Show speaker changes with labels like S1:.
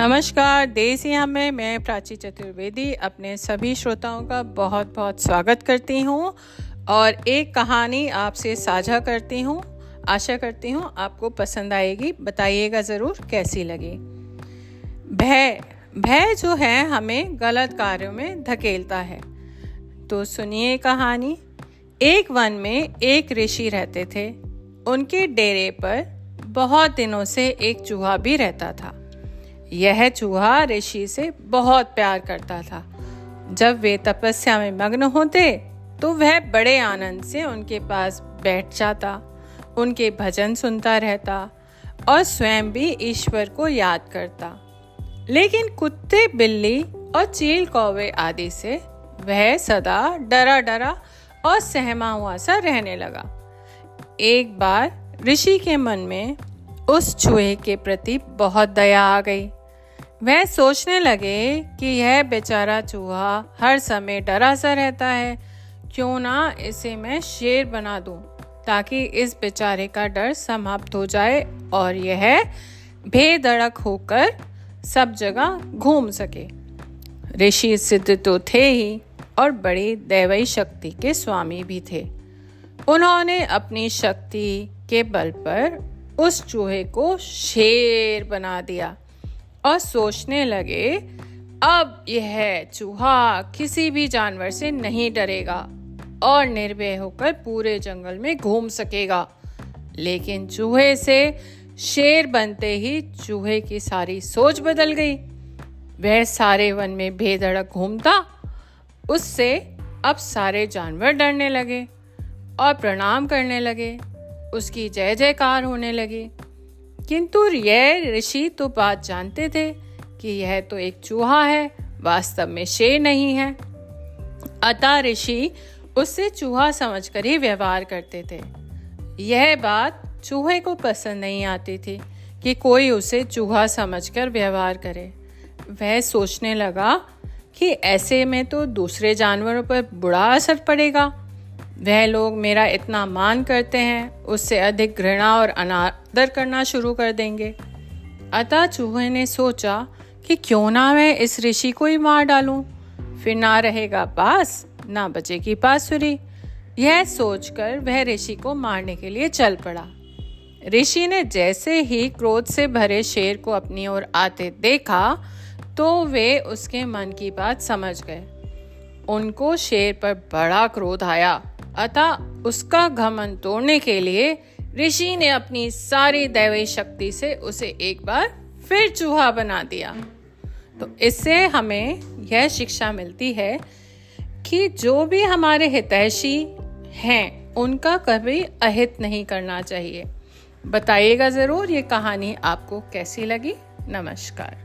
S1: नमस्कार यहाँ में मैं प्राची चतुर्वेदी, अपने सभी श्रोताओं का बहुत बहुत स्वागत करती हूँ और एक कहानी आपसे साझा करती हूँ। आशा करती हूँ आपको पसंद आएगी। बताइएगा ज़रूर कैसी लगी। भय भय जो है हमें गलत कार्यों में धकेलता है। तो सुनिए कहानी। एक वन में एक ऋषि रहते थे। उनके डेरे पर बहुत दिनों से एक चूहा भी रहता था। यह चूहा ऋषि से बहुत प्यार करता था। जब वे तपस्या में मग्न होते तो वह बड़े आनंद से उनके पास बैठ जाता, उनके भजन सुनता रहता और स्वयं भी ईश्वर को याद करता। लेकिन कुत्ते बिल्ली और चील कौवे आदि से वह सदा डरा डरा और सहमा हुआ सा रहने लगा। एक बार ऋषि के मन में उस चूहे के प्रति बहुत दया आ गई। वह सोचने लगे कि यह बेचारा चूहा हर समय डरा सा रहता है। क्यों ना इसे मैं शेर बना दूँ, ताकि इस बेचारे का डर समाप्त हो जाए और यह बेधड़क होकर सब जगह घूम सके। ऋषि सिद्ध तो थे ही और बड़ी दैवी शक्ति के स्वामी भी थे। उन्होंने अपनी शक्ति के बल पर उस चूहे को शेर बना दिया। और सोचने लगे, अब यह चूहा किसी भी जानवर से नहीं डरेगा और निर्भय होकर पूरे जंगल में घूम सकेगा। लेकिन चूहे से शेर बनते ही चूहे की सारी सोच बदल गई। वह सारे वन में बेधड़क घूमता, उससे अब सारे जानवर डरने लगे और प्रणाम करने लगे, उसकी जय जयकार होने लगी। किंतु यह ऋषि तो बात जानते थे कि यह तो एक चूहा है, वास्तव में शेर नहीं है। अतः ऋषि उससे चूहा समझकर ही व्यवहार करते थे। यह बात चूहे को पसंद नहीं आती थी कि कोई उसे चूहा समझकर व्यवहार करे। वह सोचने लगा कि ऐसे में तो दूसरे जानवरों पर बुरा असर पड़ेगा। वह लोग मेरा इतना मान करते हैं, उससे अधिक घृणा और अनादर करना शुरू कर देंगे। अतः चूहे ने सोचा कि क्यों ना मैं इस ऋषि को ही मार डालूं। फिर ना रहेगा पास, ना बचेगी बांसुरी यह सोचकर वह ऋषि को मारने के लिए चल पड़ा। ऋषि ने जैसे ही क्रोध से भरे शेर को अपनी ओर आते देखा तो वे उसके मन की बात समझ गए। उनको शेर पर बड़ा क्रोध आया। अतः उसका घमन तोड़ने के लिए ऋषि ने अपनी सारी दैवी शक्ति से उसे एक बार फिर चूहा बना दिया। तो इससे हमें यह शिक्षा मिलती है कि जो भी हमारे हितैषी हैं, उनका कभी अहित नहीं करना चाहिए। बताइएगा ज़रूर ये कहानी आपको कैसी लगी। नमस्कार।